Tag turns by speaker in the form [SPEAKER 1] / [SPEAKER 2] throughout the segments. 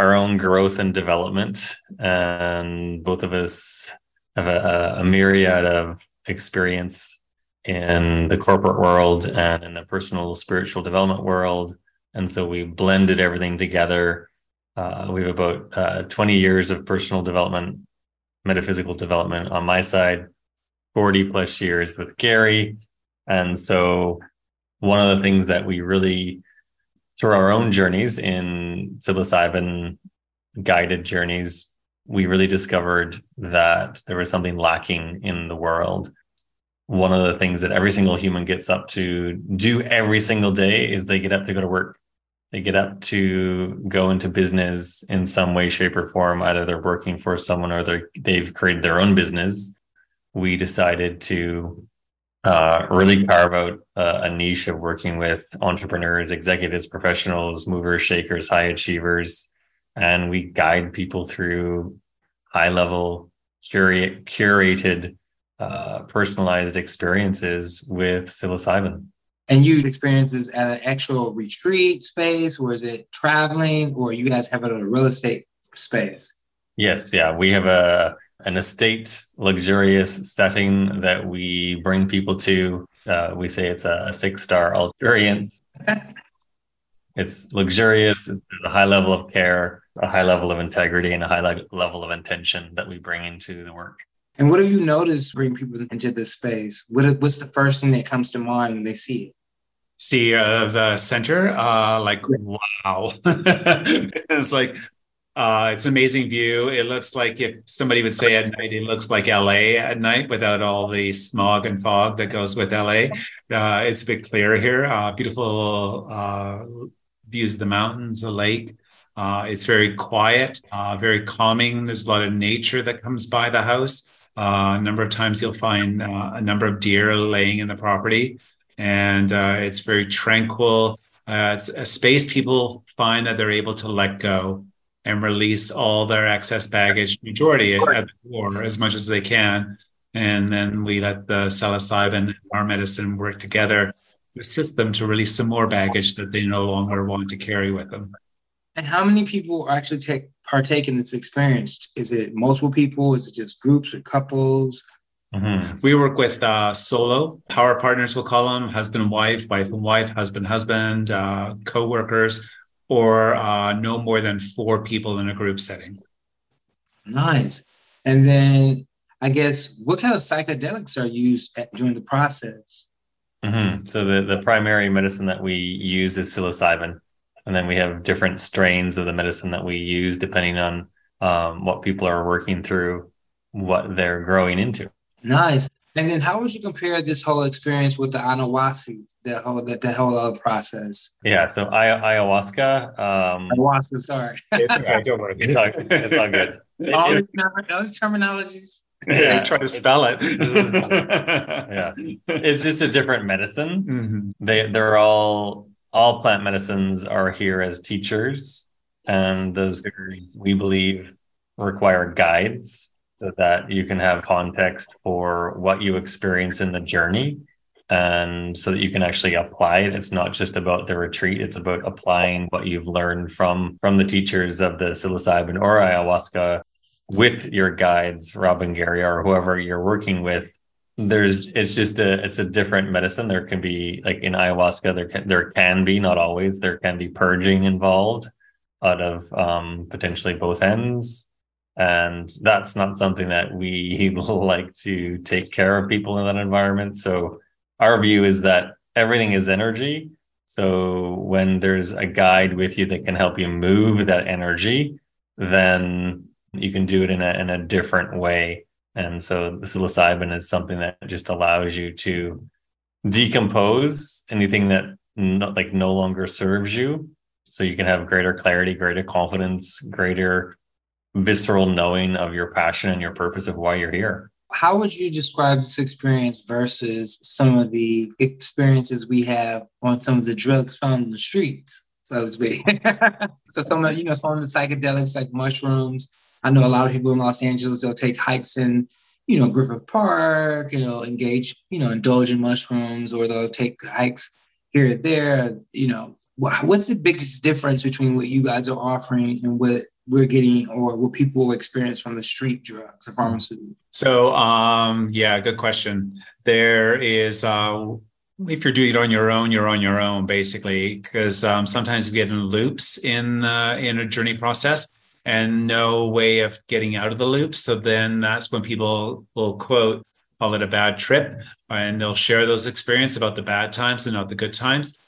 [SPEAKER 1] our own growth and development, and both of us have a, a myriad of experience in the corporate world and in the personal spiritual development world. And so we blended everything together. Uh, we have about uh, 20 years of personal development, metaphysical development on my side, 40 plus years with Gary. And so one of the things that we really, through our own journeys in psilocybin guided journeys, we really discovered that there was something lacking in the world. One of the things that every single human gets up to do every single day is they get up to go to work. They get up to go into business in some way, shape, or form. Either they're working for someone or they've created their own business. We decided to uh, really carve out a, niche of working with entrepreneurs, executives, professionals, movers, shakers, high achievers, and we guide people through high level, curate, curated, uh, personalized experiences with psilocybin.
[SPEAKER 2] And you experience this at an actual retreat space, or is it traveling, or you guys have it at a real estate space?
[SPEAKER 1] Yes, yeah, we have a an estate luxurious setting that we bring people to. Uh, we say it's a, six star luxuriance. it's luxurious, it's a high level of care, a high level of integrity, and a high level of intention that we bring into the work.
[SPEAKER 2] And what have you noticed bring people into this space? What, what's the first thing that comes to mind when they see it?
[SPEAKER 3] See uh, the center, uh, like wow! it's like uh, it's amazing view. It looks like if somebody would say at night, it looks like LA at night without all the smog and fog that goes with LA. Uh, it's a bit clearer here. Uh, beautiful uh, views of the mountains, the lake. Uh, it's very quiet, uh, very calming. There's a lot of nature that comes by the house. a number of times you'll find a number of deer laying in the property, and it's very tranquil. it's a space people find that they're able to let go and release all their excess baggage, majority at the door as much as they can. And then we let the psilocybin and our medicine work together to assist them to release some more baggage that they no longer want to carry with them.
[SPEAKER 2] And how many people actually take partake in this experience? Is it multiple people? Is it just groups or couples?
[SPEAKER 3] Mm-hmm. We work with uh, solo power partners, we'll call them husband, and wife, wife and wife, husband, husband, uh, co-workers or uh, no more than four people in a group setting.
[SPEAKER 2] Nice. And then I guess what kind of psychedelics are used at, during the process?
[SPEAKER 1] Mm-hmm. So the, the primary medicine that we use is psilocybin. And then we have different strains of the medicine that we use depending on um, what people are working through, what they're growing into.
[SPEAKER 2] Nice. And then how would you compare this whole experience with the ayahuasca, that whole that, that whole other process?
[SPEAKER 1] Yeah, so I, ayahuasca. Um,
[SPEAKER 2] ayahuasca, sorry.
[SPEAKER 1] it's okay, don't worry. It's all, it's all good.
[SPEAKER 2] all, these, all these terminologies.
[SPEAKER 3] Yeah, try to spell it.
[SPEAKER 1] yeah, it's just a different medicine. Mm-hmm. They they're all all plant medicines are here as teachers, and those we believe require guides so that you can have context for what you experience in the journey and so that you can actually apply it. It's not just about the retreat it's about applying what you've learned from from the teachers of the psilocybin or ayahuasca with your guides Rob and Gary or whoever you're working with there's it's just a it's a different medicine. There can be like in ayahuasca there can there can be not always there can be purging involved out of um, potentially both ends. And that's not something that we like to take care of people in that environment. So our view is that everything is energy. So when there's a guide with you that can help you move that energy then you can do it in a, in a different way and so the psilocybin is something that just allows you to decompose anything that no, like no longer serves you so you can have greater clarity greater confidence greater visceral knowing of your passion and your purpose of why you're here.
[SPEAKER 2] How would you describe this experience versus some of the experiences we have on some of the drugs found in the streets, so to speak? so some of you know some of the psychedelics like mushrooms. I know a lot of people in Los Angeles they'll take hikes in you know Griffith Park, you know engage you know indulge in mushrooms, or they'll take hikes here and there. You know what's the biggest difference between what you guys are offering and what we're getting or what people experience from the street drugs or pharmaceuticals?
[SPEAKER 3] So, um, yeah, good question. There is, uh, if you're doing it on your own, you're on your own, basically, because um, sometimes we get in loops in uh, in a journey process and no way of getting out of the loop. So then that's when people will quote, call it a bad trip, and they'll share those experiences about the bad times and not the good times.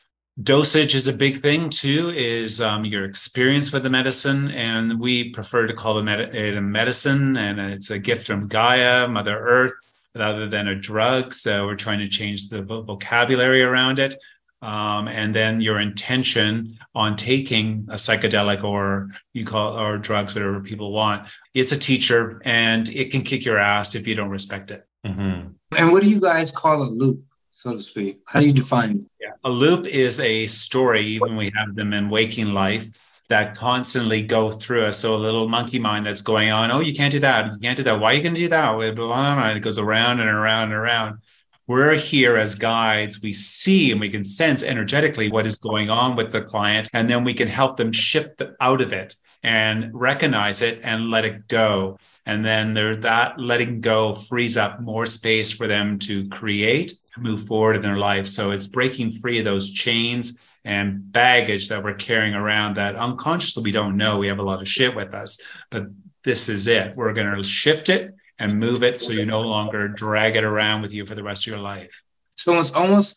[SPEAKER 3] Dosage is a big thing too is um, your experience with the medicine and we prefer to call it a medicine and it's a gift from gaia mother earth rather than a drug. So we're trying to change the vocabulary around it um, and then your intention on taking a psychedelic or you call or drugs whatever people want it's a teacher and it can kick your ass if you don't respect it
[SPEAKER 2] mm-hmm. and what do you guys call a loop so to speak? How do you define it?
[SPEAKER 3] Yeah. A loop is a story, even we have them in waking life, that constantly go through us. So a little monkey mind that's going on, oh, you can't do that. You can't do that. Why are you going to do that? And it goes around and around and around. We're here as guides. We see and we can sense energetically what is going on with the client. And then we can help them shift out of it and recognize it and let it go. And then there, that letting go frees up more space for them to create, move forward in their life. So it's breaking free of those chains and baggage that we're carrying around that unconsciously we don't know. We have a lot of shit with us, but this is it. We're going to shift it and move it so you no longer drag it around with you for the rest of your life.
[SPEAKER 2] So it's almost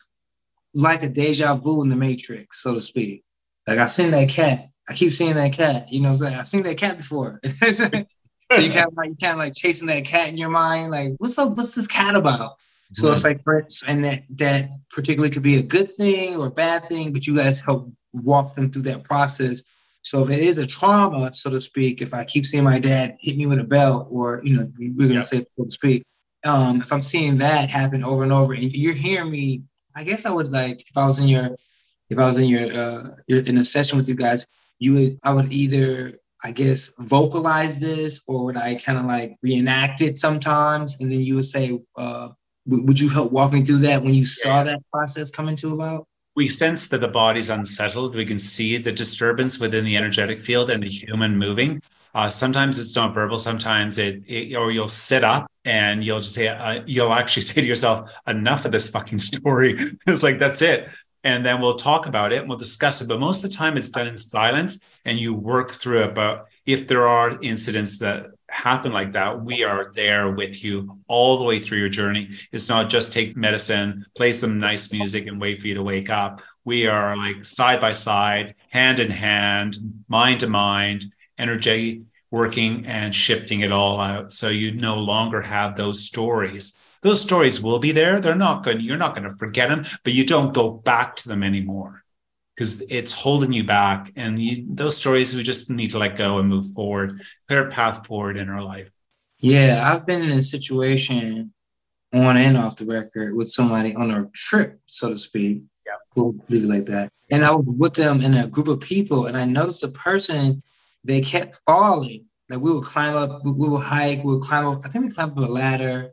[SPEAKER 2] like a deja vu in the Matrix, so to speak. Like I've seen that cat. I keep seeing that cat. You know what I'm saying? I've seen that cat before. so you kind of like you kind of like chasing that cat in your mind, like what's up? What's this cat about? So it's like, and that that particularly could be a good thing or a bad thing, but you guys help walk them through that process. So if it is a trauma, so to speak, if I keep seeing my dad hit me with a belt, or you know, we're gonna yep. say so to speak, um, if I'm seeing that happen over and over, and you're hearing me, I guess I would like if I was in your, if I was in your, uh, your in a session with you guys, you would, I would either I guess, vocalize this, or would I kind of like reenact it sometimes? And then you would say, uh, would you help walk me through that when you saw that process coming to about?
[SPEAKER 3] We sense that the body's unsettled. We can see the disturbance within the energetic field and the human moving. Uh, sometimes it's not verbal. Sometimes it, it, or you'll sit up and you'll just say, uh, you'll actually say to yourself, enough of this fucking story. it's like, that's it and then we'll talk about it and we'll discuss it. But most of the time, it's done in silence and you work through it. But if there are incidents that happen like that, we are there with you all the way through your journey. It's not just take medicine, play some nice music, and wait for you to wake up. We are like side by side, hand in hand, mind to mind, energy working and shifting it all out. So you no longer have those stories those stories will be there. They're not going, you're not going to forget them, but you don't go back to them anymore because it's holding you back. And you, those stories, we just need to let go and move forward, clear a path forward in our life.
[SPEAKER 2] Yeah, I've been in a situation on and off the record with somebody on a trip, so to speak.
[SPEAKER 3] Yeah.
[SPEAKER 2] We'll leave it like that. And I was with them in a group of people, and I noticed a person, they kept falling. Like we would climb up, we would hike, we would climb up, I think we climbed up a ladder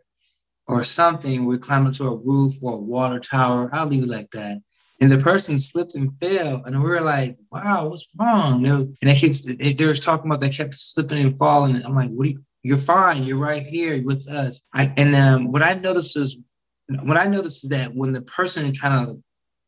[SPEAKER 2] or something, we climbed up to a roof or a water tower. I'll leave it like that. And the person slipped and fell, and we were like, "Wow, what's wrong?" and they kept they were talking about they kept slipping and falling. I'm like, "What? You, you're fine. You're right here with us." I, and um, what I noticed is, what I noticed is that when the person kind of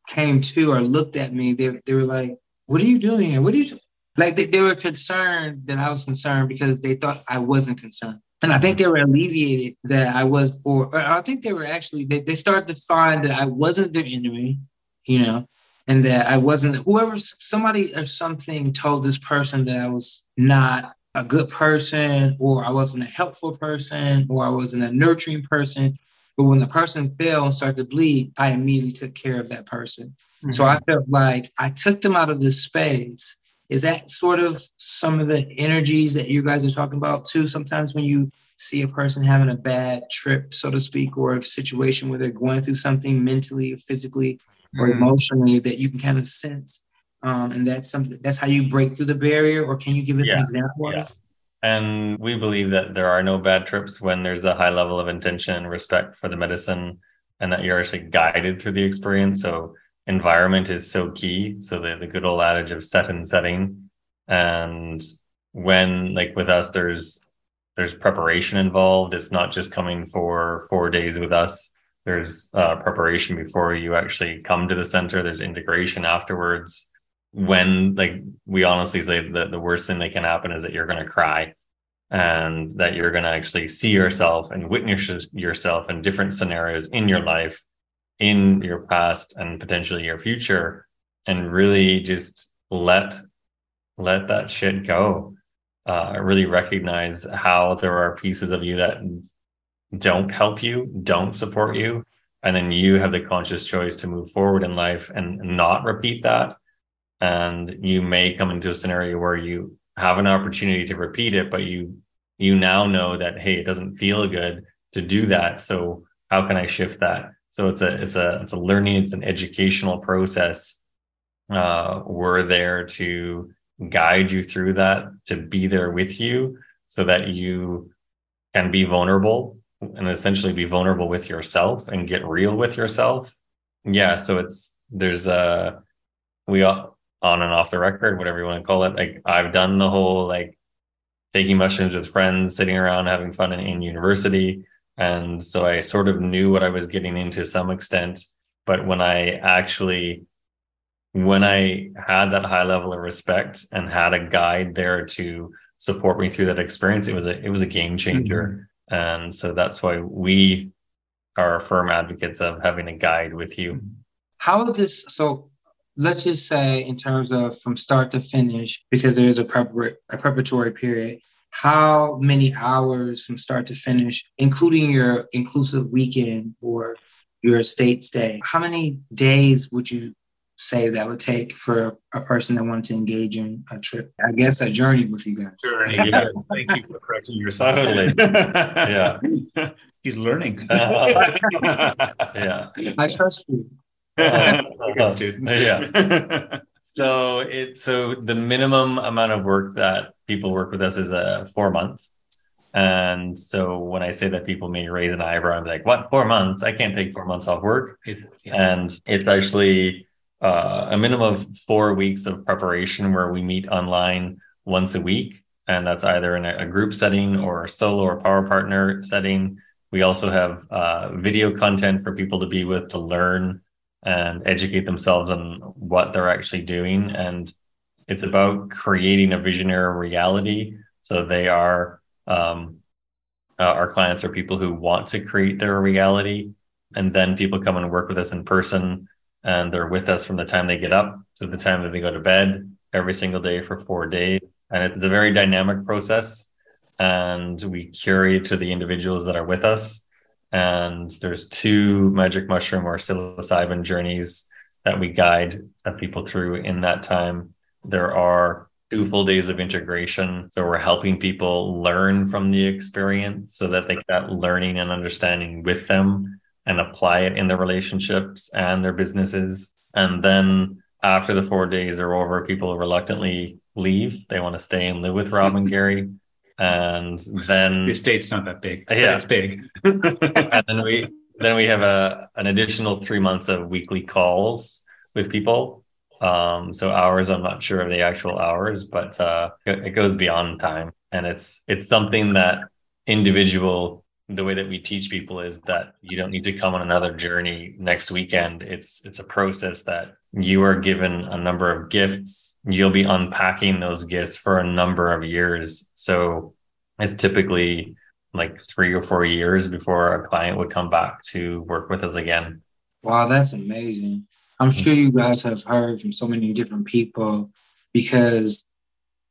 [SPEAKER 2] came to or looked at me, they they were like, "What are you doing here? What are you?" Like they, they were concerned that I was concerned because they thought I wasn't concerned. And I think they were alleviated that I was, or, or I think they were actually, they, they started to find that I wasn't their enemy, you know, and that I wasn't, whoever, somebody or something told this person that I was not a good person, or I wasn't a helpful person, or I wasn't a nurturing person. But when the person fell and started to bleed, I immediately took care of that person. Mm-hmm. So I felt like I took them out of this space is that sort of some of the energies that you guys are talking about too? Sometimes when you see a person having a bad trip, so to speak, or a situation where they're going through something mentally or physically or mm. emotionally that you can kind of sense. Um, and that's something that's how you break through the barrier, or can you give it yeah. an example? Yeah.
[SPEAKER 1] And we believe that there are no bad trips when there's a high level of intention and respect for the medicine and that you're actually guided through the experience. So environment is so key. So the, the good old adage of set and setting. And when like with us, there's there's preparation involved. It's not just coming for four days with us. There's uh, preparation before you actually come to the center. There's integration afterwards. When like we honestly say that the worst thing that can happen is that you're going to cry and that you're going to actually see yourself and witness yourself in different scenarios in your life in your past and potentially your future and really just let let that shit go uh, really recognize how there are pieces of you that don't help you don't support you and then you have the conscious choice to move forward in life and not repeat that and you may come into a scenario where you have an opportunity to repeat it but you you now know that hey it doesn't feel good to do that so how can i shift that so it's a it's a it's a learning, it's an educational process. Uh, we're there to guide you through that, to be there with you, so that you can be vulnerable and essentially be vulnerable with yourself and get real with yourself. Yeah. So it's there's a we all on and off the record, whatever you want to call it. Like I've done the whole like taking mushrooms with friends, sitting around having fun in, in university. And so I sort of knew what I was getting into to some extent. But when I actually, when I had that high level of respect and had a guide there to support me through that experience, it was a it was a game changer. Mm-hmm. And so that's why we are firm advocates of having a guide with you.
[SPEAKER 2] How this so let's just say in terms of from start to finish, because there's a, prepar- a preparatory period, how many hours from start to finish, including your inclusive weekend or your state stay, how many days would you say that would take for a person that wanted to engage in a trip? I guess a journey with you guys.
[SPEAKER 3] Journey, yeah. Thank you for correcting yourself.
[SPEAKER 1] Totally. yeah.
[SPEAKER 3] He's learning.
[SPEAKER 1] yeah.
[SPEAKER 2] I trust you.
[SPEAKER 1] good student. yeah. So it so the minimum amount of work that people work with us is a uh, four months. And so when I say that people may raise an eyebrow and be like, what, four months? I can't take four months off work. It, yeah. And it's actually uh, a minimum of four weeks of preparation where we meet online once a week. And that's either in a, group setting or solo or power partner setting. We also have uh, video content for people to be with to learn and educate themselves on what they're actually doing. And it's about creating a visionary reality. So they are, um, uh, our clients are people who want to create their reality. And then people come and work with us in person and they're with us from the time they get up to the time that they go to bed every single day for four days. And it's a very dynamic process. And we curate to the individuals that are with us and there's two magic mushroom or psilocybin journeys that we guide people through in that time. There are two full days of integration. So we're helping people learn from the experience so that they get that learning and understanding with them and apply it in their relationships and their businesses. And then after the four days are over, people reluctantly leave. They want to stay and live with Rob and Gary and then
[SPEAKER 3] the estate's not that big.
[SPEAKER 1] Yeah,
[SPEAKER 3] it's big.
[SPEAKER 1] and then we then we have a an additional three months of weekly calls with people. Um, so hours, I'm not sure of the actual hours, but uh, it goes beyond time, and it's it's something that individual the way that we teach people is that you don't need to come on another journey next weekend. It's it's a process that you are given a number of gifts. You'll be unpacking those gifts for a number of years. So it's typically like 3 or 4 years before a client would come back to work with us again.
[SPEAKER 2] Wow that's amazing. I'm sure you guys have heard from so many different people because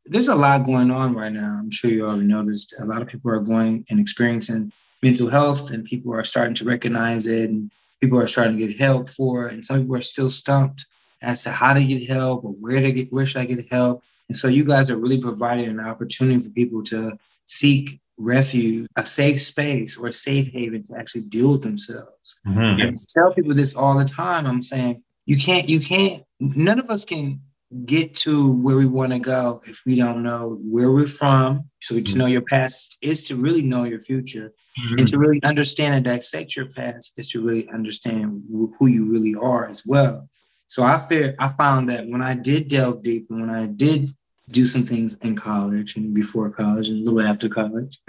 [SPEAKER 2] there's a lot going on right now. I'm sure you already noticed. A lot of people are going and experiencing mental health, and people are starting to recognize it, and people are starting to get help for it. And some people are still stumped as to how to get help or where to get, where should I get help. And so you guys are really providing an opportunity for people to seek refuge, a safe space or a safe haven to actually deal with themselves. Mm-hmm. And I tell people this all the time. I'm saying you can't, you can't, none of us can get to where we want to go if we don't know where we're from. So to mm-hmm. know your past is to really know your future, mm-hmm. and to really understand and dissect your past is to really understand who you really are as well. So I fear I found that when I did delve deep and when I did do some things in college and before college and a little after college.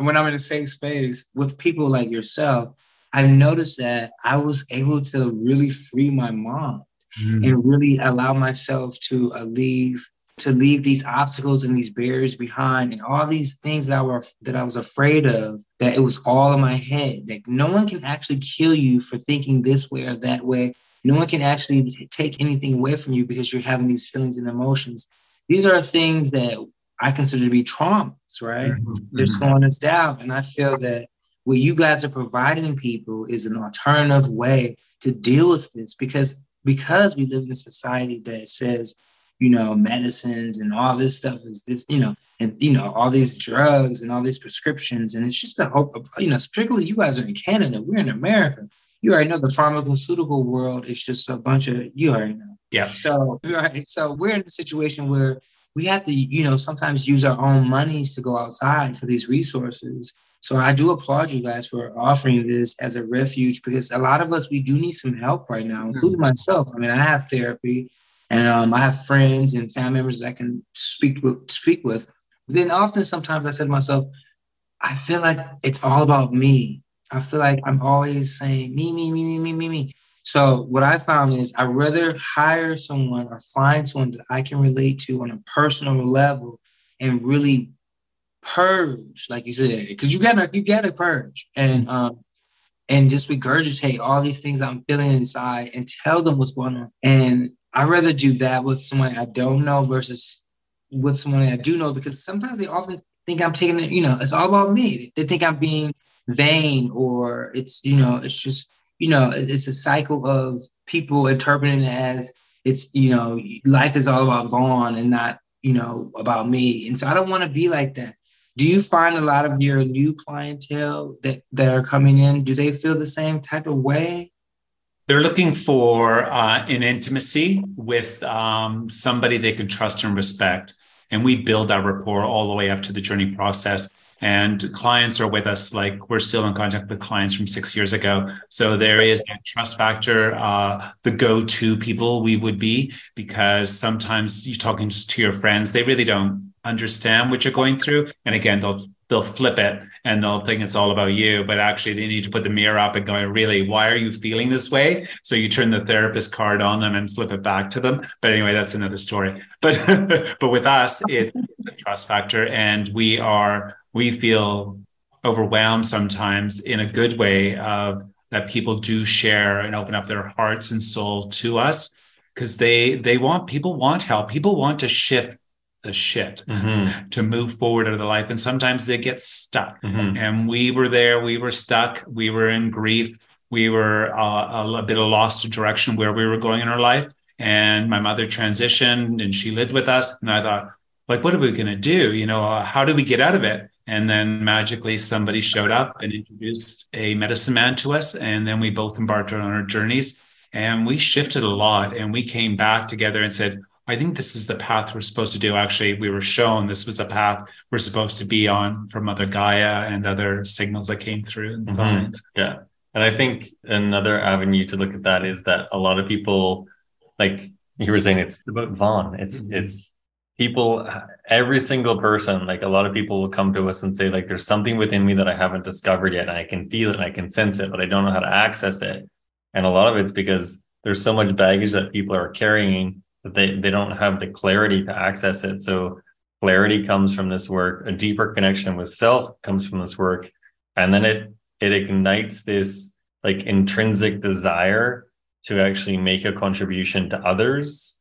[SPEAKER 2] when I'm in a safe space with people like yourself, I've noticed that I was able to really free my mind mm-hmm. and really allow myself to uh, leave to leave these obstacles and these barriers behind and all these things that I were that I was afraid of that it was all in my head like no one can actually kill you for thinking this way or that way no one can actually take anything away from you because you're having these feelings and emotions these are things that I consider to be traumas right mm-hmm. they're mm-hmm. slowing us down and I feel that what you guys are providing people is an alternative way to deal with this because because we live in a society that says you know, medicines and all this stuff is this, you know, and you know, all these drugs and all these prescriptions. And it's just a hope you know, particularly you guys are in Canada, we're in America. You already know the pharmaceutical world is just a bunch of you already know.
[SPEAKER 3] Yeah.
[SPEAKER 2] So right. So we're in a situation where we have to, you know, sometimes use our own monies to go outside for these resources. So I do applaud you guys for offering this as a refuge because a lot of us we do need some help right now, including mm-hmm. myself. I mean, I have therapy and um, I have friends and family members that I can speak with. Speak with. But then often, sometimes I say to myself, I feel like it's all about me. I feel like I'm always saying me, me, me, me, me, me, me. So what I found is I'd rather hire someone or find someone that I can relate to on a personal level and really purge, like you said, because you gotta you gotta purge and um and just regurgitate all these things I'm feeling inside and tell them what's going on. And I'd rather do that with someone I don't know versus with someone I do know because sometimes they often think I'm taking it, you know, it's all about me. They think I'm being vain or it's, you know, it's just, you know, it's a cycle of people interpreting it as it's, you know, life is all about Vaughn and not, you know, about me. And so I don't want to be like that. Do you find a lot of your new clientele that, that are coming in, do they feel the same type of way?
[SPEAKER 3] They're looking for uh, an intimacy with um, somebody they can trust and respect. And we build that rapport all the way up to the journey process. And clients are with us, like we're still in contact with clients from six years ago. So there is that trust factor, uh, the go to people we would be, because sometimes you're talking just to your friends, they really don't understand what you're going through. And again, they'll they'll flip it and they'll think it's all about you, but actually they need to put the mirror up and go, really, why are you feeling this way? So you turn the therapist card on them and flip it back to them. But anyway, that's another story. But but with us, it's a trust factor, and we are we feel overwhelmed sometimes in a good way of that people do share and open up their hearts and soul to us because they they want people want help people want to shift the shit mm-hmm. to move forward out of the life. And sometimes they get stuck. Mm-hmm. And we were there, we were stuck, we were in grief, we were uh, a, a bit of lost of direction where we were going in our life. And my mother transitioned and she lived with us. And I thought, like, what are we going to do? You know, uh, how do we get out of it? And then magically somebody showed up and introduced a medicine man to us. And then we both embarked on our journeys and we shifted a lot. And we came back together and said, I think this is the path we're supposed to do. Actually, we were shown this was a path we're supposed to be on from Mother Gaia and other signals that came through
[SPEAKER 1] mm-hmm. Yeah. And I think another avenue to look at that is that a lot of people, like you were saying, it's about Vaughn. It's mm-hmm. it's people, every single person, like a lot of people will come to us and say, like, there's something within me that I haven't discovered yet, and I can feel it and I can sense it, but I don't know how to access it. And a lot of it's because there's so much baggage that people are carrying that they they don't have the clarity to access it so clarity comes from this work a deeper connection with self comes from this work and then it it ignites this like intrinsic desire to actually make a contribution to others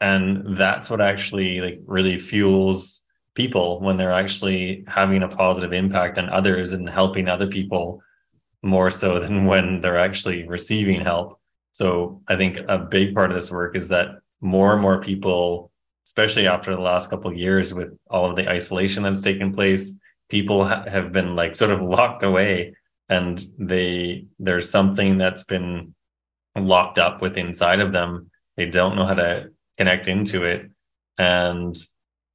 [SPEAKER 1] and that's what actually like really fuels people when they're actually having a positive impact on others and helping other people more so than when they're actually receiving help so i think a big part of this work is that more and more people, especially after the last couple years with all of the isolation that's taken place, people ha- have been like sort of locked away and they there's something that's been locked up with inside of them. They don't know how to connect into it. And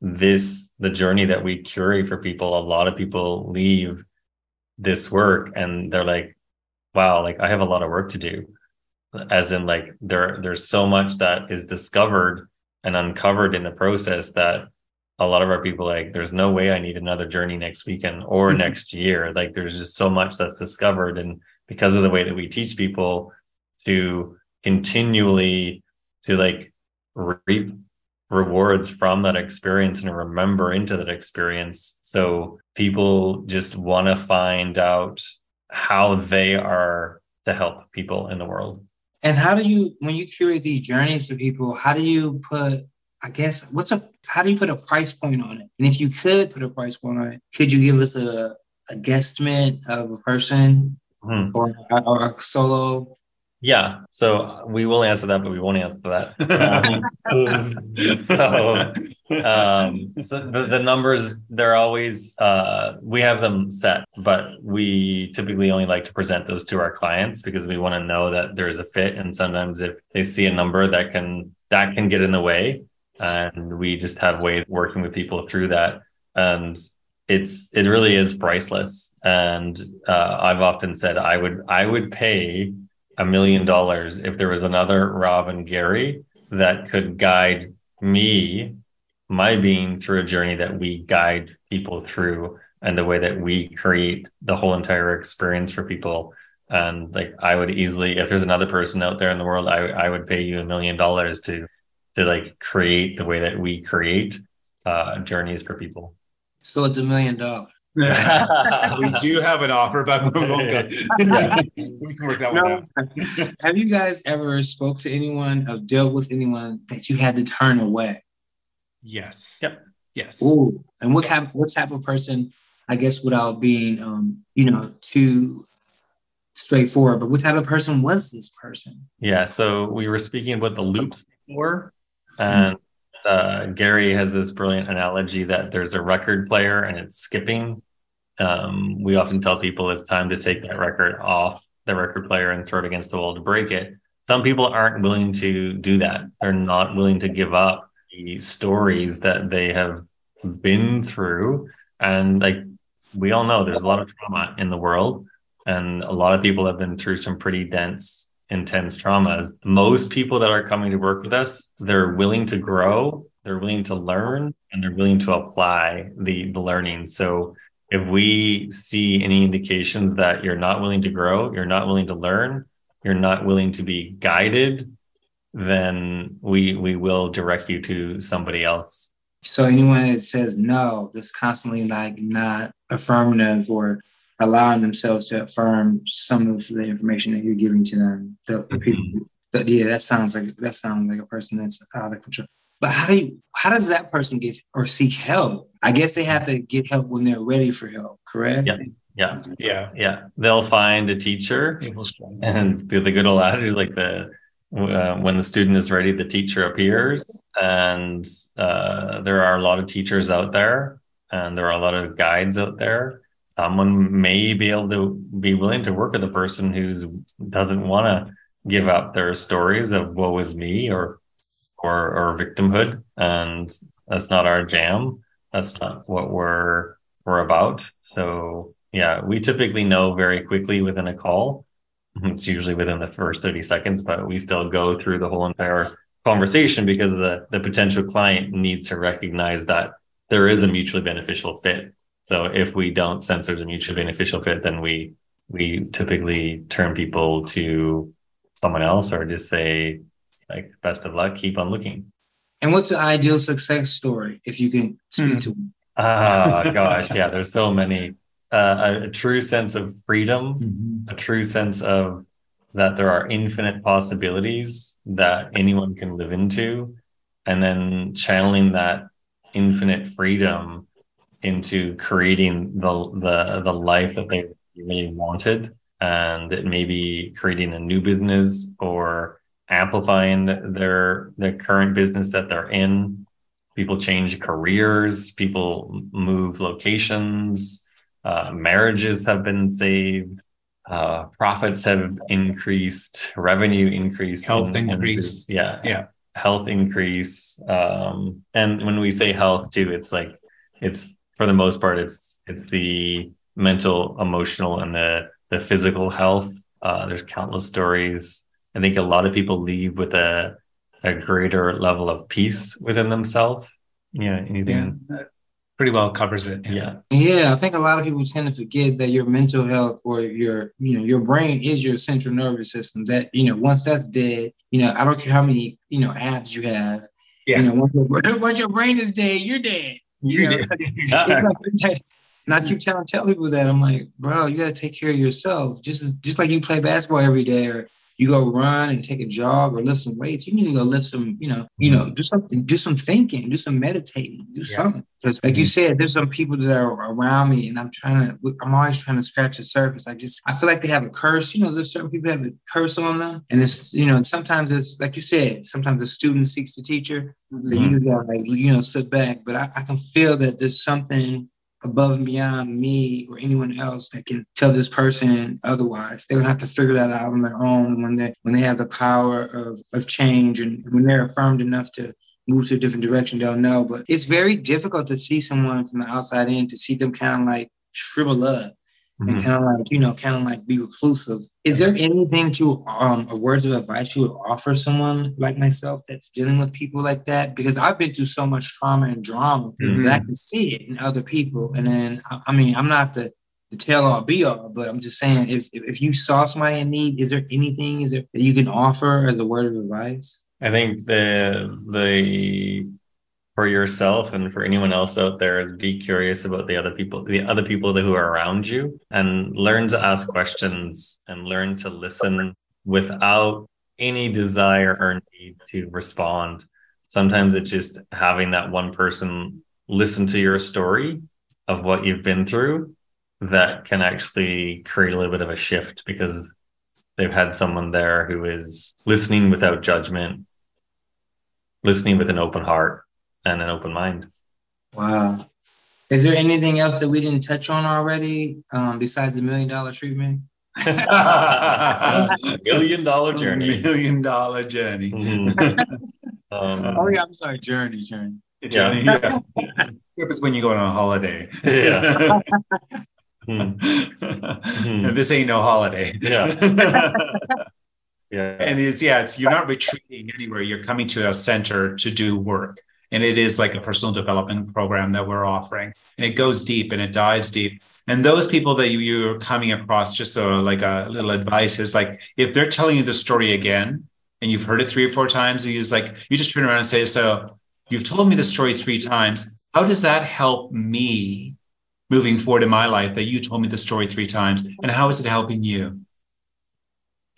[SPEAKER 1] this the journey that we curate for people, a lot of people leave this work and they're like, wow, like I have a lot of work to do as in like there there's so much that is discovered and uncovered in the process that a lot of our people like there's no way i need another journey next weekend or mm-hmm. next year like there's just so much that's discovered and because of the way that we teach people to continually to like reap rewards from that experience and remember into that experience so people just want to find out how they are to help people in the world
[SPEAKER 2] and how do you when you curate these journeys for people how do you put I guess what's a how do you put a price point on it? And if you could put a price point on it, could you give us a, a guesstimate of a person mm-hmm. or, or a solo?
[SPEAKER 1] Yeah, so we will answer that, but we won't answer that. so, um, so the, the, numbers they're always uh, we have them set, but we typically only like to present those to our clients because we want to know that there's a fit. And sometimes if they see a number that can that can get in the way, and we just have ways working with people through that and it's it really is priceless and uh, i've often said i would i would pay a million dollars if there was another rob and gary that could guide me my being through a journey that we guide people through and the way that we create the whole entire experience for people and like i would easily if there's another person out there in the world i, I would pay you a million dollars to to like create the way that we create uh, journeys for people.
[SPEAKER 2] So it's a million dollars.
[SPEAKER 3] we do have an offer, but we won't go. we can work that no. one
[SPEAKER 2] out. have you guys ever spoke to anyone or dealt with anyone that you had to turn away?
[SPEAKER 3] Yes.
[SPEAKER 1] Yep.
[SPEAKER 3] Yes.
[SPEAKER 2] Ooh. And what type what type of person, I guess without being um, you know, too straightforward, but what type of person was this person?
[SPEAKER 1] Yeah. So we were speaking about the loops before. And uh, Gary has this brilliant analogy that there's a record player and it's skipping. Um, we often tell people it's time to take that record off the record player and throw it against the wall to break it. Some people aren't willing to do that. They're not willing to give up the stories that they have been through. And like we all know, there's a lot of trauma in the world, and a lot of people have been through some pretty dense intense trauma. Most people that are coming to work with us, they're willing to grow, they're willing to learn, and they're willing to apply the, the learning. So if we see any indications that you're not willing to grow, you're not willing to learn, you're not willing to be guided, then we we will direct you to somebody else.
[SPEAKER 2] So anyone that says no, that's constantly like not affirmative or allowing themselves to affirm some of the information that you're giving to them. The, the people, that, yeah, that sounds like that sounds like a person that's out of control. But how do you, how does that person get or seek help? I guess they have to get help when they're ready for help, correct?
[SPEAKER 1] Yeah. Yeah. Yeah. Yeah. They'll find a teacher and the, the good old attitude, like the, uh, when the student is ready, the teacher appears. And uh, there are a lot of teachers out there and there are a lot of guides out there someone may be able to be willing to work with a person who doesn't want to give up their stories of woe is me or or or victimhood. And that's not our jam. That's not what we're we're about. So yeah we typically know very quickly within a call. It's usually within the first 30 seconds but we still go through the whole entire conversation because the the potential client needs to recognize that there is a mutually beneficial fit so if we don't sense there's a mutually beneficial fit, then we we typically turn people to someone else or just say like best of luck, keep on looking.
[SPEAKER 2] And what's the ideal success story if you can speak hmm. to them?
[SPEAKER 1] Ah, gosh, yeah, there's so many. Uh, a, a, true sense of freedom, mm-hmm. a true sense of that there are infinite possibilities that anyone can live into, and then channeling that infinite freedom into creating the the the life that they really wanted. And it may be creating a new business or amplifying the, their the current business that they're in. People change careers people move locations uh, marriages have been saved uh, profits have increased revenue increased.
[SPEAKER 3] Health increase.
[SPEAKER 1] yeah.
[SPEAKER 3] Yeah.
[SPEAKER 1] Health increase um, and when we say health too it's like it's for the most part, it's it's the mental, emotional, and the the physical health. Uh, there's countless stories I think a lot of people leave with a a greater level of peace within themselves. Yeah, anything.
[SPEAKER 3] Yeah, pretty well covers it.
[SPEAKER 1] Yeah.
[SPEAKER 2] Yeah, I think a lot of people tend to forget that your mental health or your, you know, your brain is your central nervous system. That, you know, once that's dead, you know, I don't care how many, you know, apps you have.
[SPEAKER 3] Yeah.
[SPEAKER 2] You know, once your, once your brain is dead, you're dead. You
[SPEAKER 3] You're
[SPEAKER 2] know? and I keep telling tell people that I'm like, bro, you gotta take care of yourself. Just just like you play basketball every day, or you go run and take a jog or lift some weights. You need to go lift some, you know, you know, do something, do some thinking, do some meditating, do
[SPEAKER 3] Yeah.
[SPEAKER 2] something. Because like you mm-hmm. said, there's some people that are around me, and I'm trying to, I'm always trying to scratch the surface. I just, I feel like they have a curse. You know, there's certain people have a curse on them, and it's, you know, sometimes it's like you said, sometimes the student seeks the teacher. So mm-hmm. you just gotta like, you know, sit back. But I, I can feel that there's something above and beyond me or anyone else that can tell this person otherwise. They're gonna have to figure that out on their own when they when they have the power of of change and when they're affirmed enough to move to a different direction, they'll know. But it's very difficult to see someone from the outside in to see them kind of like shrivel up and
[SPEAKER 1] Mhm.
[SPEAKER 2] kind of like you know kind of like be reclusive. Is there anything to um a words of advice you would offer someone like myself that's dealing with people like that? Because i've been through so much trauma and drama
[SPEAKER 3] Mhm.
[SPEAKER 2] that i can see it in other people. And then i, I mean i'm not the the tell all be all but i'm just saying if, if if you saw somebody in need is there anything is there that you can offer as a word of advice?
[SPEAKER 1] I think the the for yourself and for anyone else out there is be curious about the other people, the other people who are around you, and learn to ask questions and learn to listen without any desire or need to respond. Sometimes it's just having that one person listen to your story of what you've been through that can actually create a little bit of a shift because they've had someone there who is listening without judgment, listening with an open heart and an open mind.
[SPEAKER 2] wow is there anything else that we didn't touch on already um, besides the million dollar treatment
[SPEAKER 1] Million dollar journey.
[SPEAKER 3] Million dollar journey.
[SPEAKER 1] Mhm. Um,
[SPEAKER 2] oh yeah i'm sorry journey journey
[SPEAKER 3] Journey, yeah. Trip is when you go on a holiday.
[SPEAKER 1] Yeah. Hmm.
[SPEAKER 3] This ain't no holiday.
[SPEAKER 1] Yeah. yeah.
[SPEAKER 3] and it's yeah, it's you're not retreating anywhere. You're coming to a center to do work. And it is like a personal development program that we're offering. And it goes deep and it dives deep. And those people that you, you're coming across, just a, like a little advice is like, if they're telling you the story again and you've heard it three or four times, and you like, you just turn around and say, so you've told me the story three times. How does that help me moving forward in my life that you told me the story three times? And how is it helping you?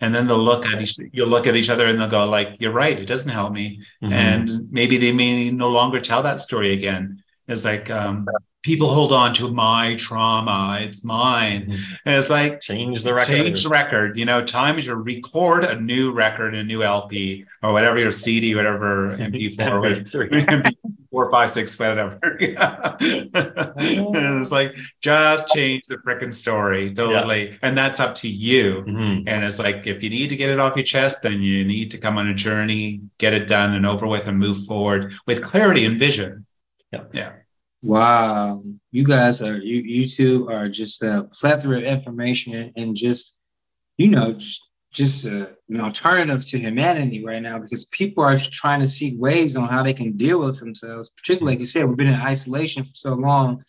[SPEAKER 3] And then they'll look at each, you'll look at each other and they'll go like, you're right. It doesn't help me
[SPEAKER 1] Mhm.
[SPEAKER 3] and maybe they may no longer tell that story again. It's like um, people hold on to my trauma; it's mine.
[SPEAKER 1] Mhm.
[SPEAKER 3] And it's like
[SPEAKER 1] change the record.
[SPEAKER 3] change the record. You know, time is to record a new record, a new LP, or whatever your CD, whatever MP4, or whatever, MP4, five, six, whatever. Yeah. and it's like just change the freaking story totally, and that's up to you.
[SPEAKER 1] Mhm.
[SPEAKER 3] And it's like, if you need to get it off your chest, then you need to come on a journey, get it done and over with, and move forward with clarity and vision.
[SPEAKER 1] Yeah.
[SPEAKER 3] Yeah.
[SPEAKER 2] Wow, you guys are you you two are just a plethora of information and just you know j- just uh, an alternative to humanity right now because people are trying to seek ways on how they can deal with themselves. Particularly, like you said, we've been in isolation for so long.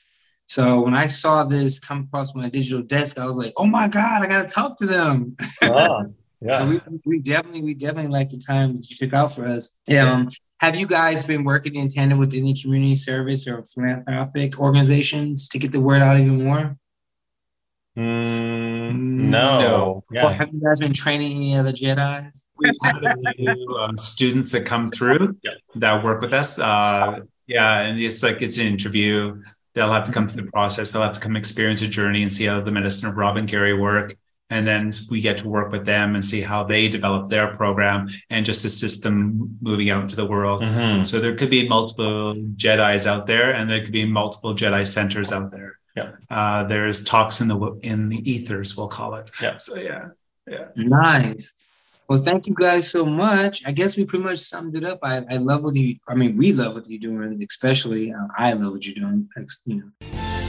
[SPEAKER 2] So when I saw this come across my digital desk, I was like, "Oh my God, I got to talk to them."
[SPEAKER 1] Ah, yeah.
[SPEAKER 2] So we, we definitely we definitely like the time that you took out for us. Um, have you guys been working in tandem with any community service or philanthropic organizations to get the word out even more?
[SPEAKER 1] Mm, no.
[SPEAKER 3] No.
[SPEAKER 2] Or
[SPEAKER 1] Yeah.
[SPEAKER 2] have you guys been training any other Jedi's?
[SPEAKER 3] We have a few um, students that come through
[SPEAKER 1] Yeah.
[SPEAKER 3] that work with us. Uh, yeah, and it's like it's an interview. They'll have to come through the process. They'll have to come experience a journey and see how the medicine of Rob and Gary work. And then we get to work with them and see how they develop their program and just assist them moving out into the world.
[SPEAKER 1] Mhm.
[SPEAKER 3] So there could be multiple Jedi's out there, and there could be multiple Jedi centers out there.
[SPEAKER 1] Yeah.
[SPEAKER 3] Uh, there's talks in the in the ethers, we'll call it.
[SPEAKER 1] Yeah.
[SPEAKER 3] So yeah. Yeah.
[SPEAKER 2] Nice. Well, thank you guys so much. I guess we pretty much summed it up. I, I love what you. I mean, we love what you're doing, especially uh, I love what you're doing. You know.
[SPEAKER 4] Victory